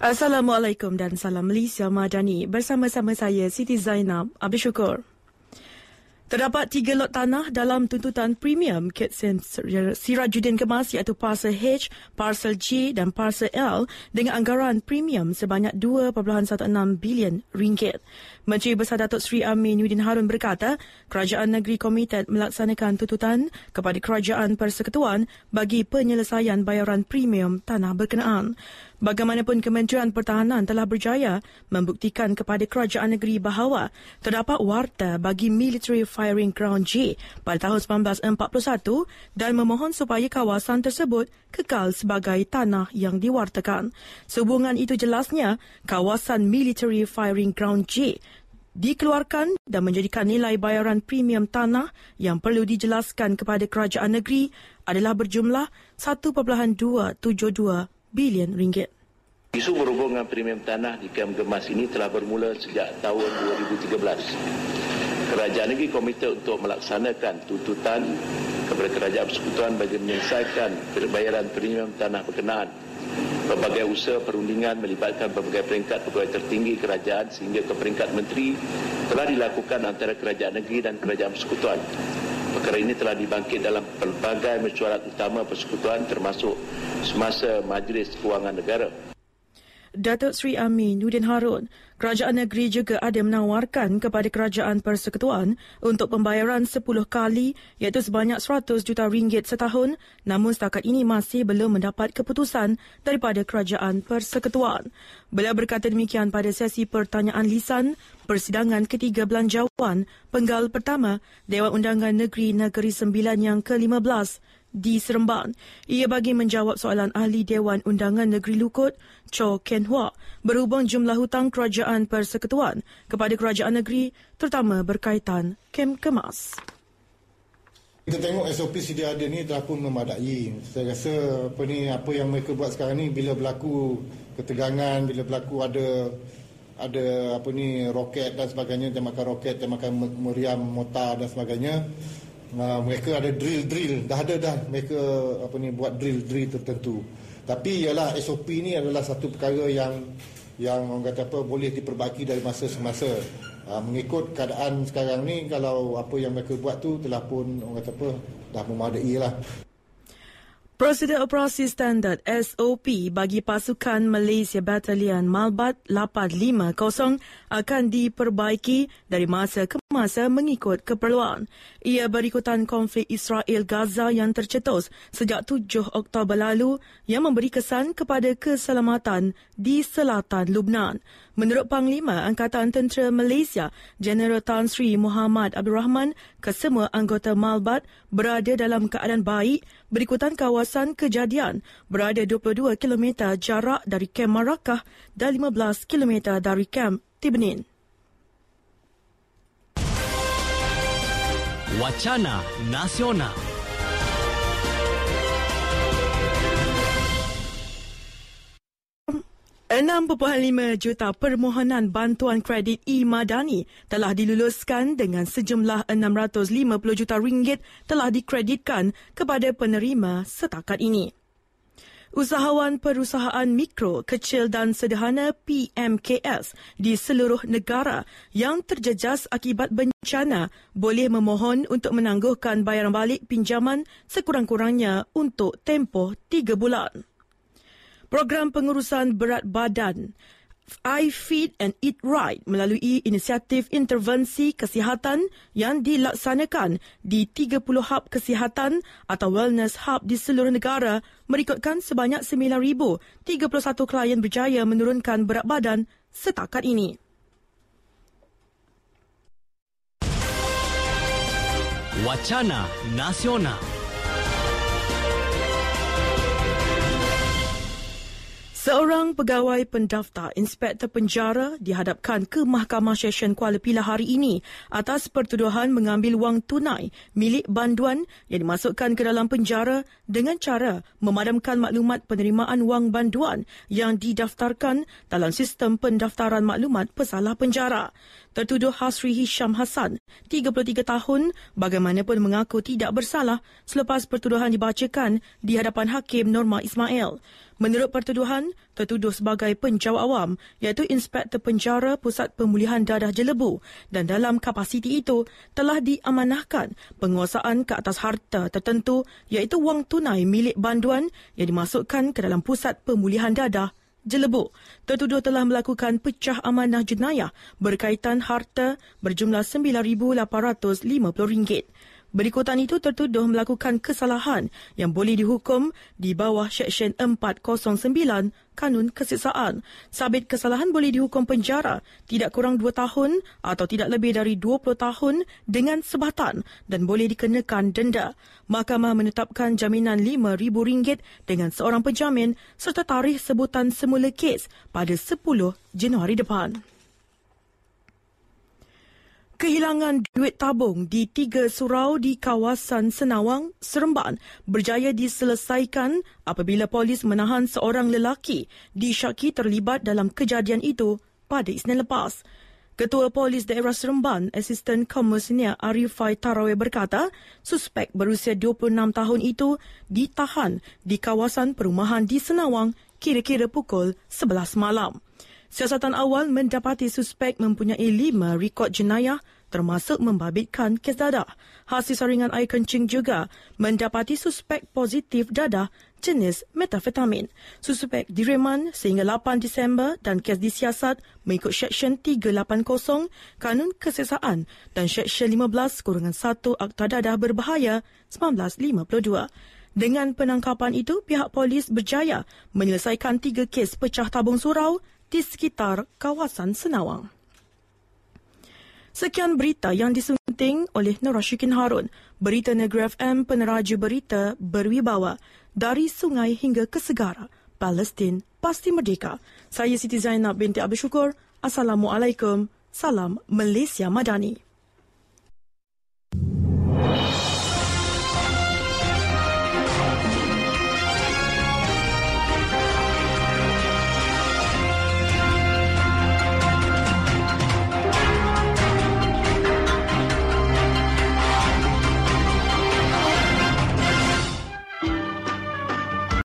Assalamualaikum dan salam Malaysia Madani. Bersama-sama saya Siti Zainab Abdul Syukur. Terdapat tiga lot tanah dalam tuntutan premium Kitsen Sirajuddin Kemas iaitu parcel H, parcel G dan parcel L dengan anggaran premium sebanyak 2.16 bilion ringgit. Menteri Besar Datuk Seri Aminuddin Harun berkata, kerajaan negeri komited melaksanakan tuntutan kepada kerajaan persekutuan bagi penyelesaian bayaran premium tanah berkenaan. Bagaimanapun Kementerian Pertahanan telah berjaya membuktikan kepada kerajaan negeri bahawa terdapat warta bagi Military Firing Ground J pada tahun 1941 dan memohon supaya kawasan tersebut kekal sebagai tanah yang diwartakan. Sehubungan itu jelasnya, kawasan Military Firing Ground J dikeluarkan dan menjadikan nilai bayaran premium tanah yang perlu dijelaskan kepada kerajaan negeri adalah berjumlah 1.272 bilion ringgit. Isu berhubung dengan premium tanah di Kem Gemas ini telah bermula sejak tahun 2013. Kerajaan negeri komite untuk melaksanakan tuntutan kepada kerajaan persekutuan bagi menyelesaikan bayaran premium tanah berkenaan. Berbagai usaha perundingan melibatkan berbagai peringkat pegawai tertinggi kerajaan sehingga ke peringkat menteri telah dilakukan antara kerajaan negeri dan kerajaan persekutuan. Perkara ini telah dibangkit dalam pelbagai mesyuarat utama persekutuan termasuk semasa Majlis Kewangan Negara. Datuk Seri Amin Nudin Harun, kerajaan negeri juga ada menawarkan kepada kerajaan persekutuan untuk pembayaran 10 kali iaitu sebanyak 100 juta ringgit setahun namun setakat ini masih belum mendapat keputusan daripada kerajaan persekutuan. Beliau berkata demikian pada sesi pertanyaan lisan persidangan ketiga belanjawan penggal pertama Dewan Undangan Negeri Negeri Sembilan yang ke-15 di Seremban. Ia bagi menjawab soalan ahli Dewan Undangan Negeri Lukut, Cho Ken Hua, berhubung jumlah hutang kerajaan persekutuan kepada kerajaan negeri terutama berkaitan kem kemas. Kita tengok SOP sedia ada ni telah pun memadai. Saya rasa apa ni apa yang mereka buat sekarang ni bila berlaku ketegangan, bila berlaku ada ada apa ni roket dan sebagainya, tembakan roket, tembakan meriam mortar dan sebagainya, uh, mereka ada drill-drill dah ada dah. Mereka apa ni buat drill-drill tertentu. Tapi ialah SOP ni adalah satu perkara yang yang orang kata apa boleh diperbaiki dari masa semasa. Uh, mengikut keadaan sekarang ni kalau apa yang mereka buat tu telah pun orang kata apa dah memadai lah Prosedur Operasi Standard SOP bagi pasukan Malaysia Battalion Malbat 850 akan diperbaiki dari masa ke masa mengikut keperluan. Ia berikutan konflik Israel-Gaza yang tercetus sejak 7 Oktober lalu yang memberi kesan kepada keselamatan di selatan Lubnan. Menurut Panglima Angkatan Tentera Malaysia, Jeneral Tan Sri Muhammad Abdul Rahman, kesemua anggota Malbat berada dalam keadaan baik berikutan kawasan kejadian berada 22 km jarak dari Kem Marakah dan 15 km dari Kem Tibnin. Wacana Nasional 6.5 juta permohonan bantuan kredit e-Madani telah diluluskan dengan sejumlah 650 juta ringgit telah dikreditkan kepada penerima setakat ini. Usahawan perusahaan mikro, kecil dan sederhana PMKS di seluruh negara yang terjejas akibat bencana boleh memohon untuk menangguhkan bayaran balik pinjaman sekurang-kurangnya untuk tempoh tiga bulan. Program pengurusan berat badan I Feed and Eat Right melalui inisiatif intervensi kesihatan yang dilaksanakan di 30 hub kesihatan atau wellness hub di seluruh negara merikutkan sebanyak 9,031 klien berjaya menurunkan berat badan setakat ini. Wacana Nasional Seorang pegawai pendaftar inspektor penjara dihadapkan ke Mahkamah Session Kuala Pilah hari ini atas pertuduhan mengambil wang tunai milik banduan yang dimasukkan ke dalam penjara dengan cara memadamkan maklumat penerimaan wang banduan yang didaftarkan dalam sistem pendaftaran maklumat pesalah penjara. Tertuduh Hasri Hisham Hassan, 33 tahun, bagaimanapun mengaku tidak bersalah selepas pertuduhan dibacakan di hadapan Hakim Norma Ismail. Menurut pertuduhan, tertuduh sebagai penjawat awam iaitu Inspektor Penjara Pusat Pemulihan Dadah Jelebu dan dalam kapasiti itu telah diamanahkan penguasaan ke atas harta tertentu iaitu wang tunai milik banduan yang dimasukkan ke dalam Pusat Pemulihan Dadah Jelebu tertuduh telah melakukan pecah amanah jenayah berkaitan harta berjumlah RM9,850. Berikutan itu tertuduh melakukan kesalahan yang boleh dihukum di bawah Seksyen 409 Kanun Kesiksaan. Sabit kesalahan boleh dihukum penjara tidak kurang 2 tahun atau tidak lebih dari 20 tahun dengan sebatan dan boleh dikenakan denda. Mahkamah menetapkan jaminan RM5,000 dengan seorang penjamin serta tarikh sebutan semula kes pada 10 Januari depan. Kehilangan duit tabung di tiga surau di kawasan Senawang, Seremban berjaya diselesaikan apabila polis menahan seorang lelaki disyaki terlibat dalam kejadian itu pada Isnin lepas. Ketua Polis Daerah Seremban, Asisten Komisioner Arifai Tarawe berkata, suspek berusia 26 tahun itu ditahan di kawasan perumahan di Senawang kira-kira pukul 11 malam. Siasatan awal mendapati suspek mempunyai lima rekod jenayah termasuk membabitkan kes dadah. Hasil saringan air kencing juga mendapati suspek positif dadah jenis metafetamin. Suspek direman sehingga 8 Disember dan kes disiasat mengikut Seksyen 380 Kanun Kesesaan dan Seksyen 15 kurungan 1 Akta Dadah Berbahaya 1952. Dengan penangkapan itu, pihak polis berjaya menyelesaikan tiga kes pecah tabung surau di sekitar kawasan Senawang. Sekian berita yang disunting oleh Norashikin Harun. Berita Negeri FM peneraju berita berwibawa dari sungai hingga ke segara. Palestin pasti merdeka. Saya Siti Zainab binti Abu Syukur. Assalamualaikum. Salam Malaysia Madani.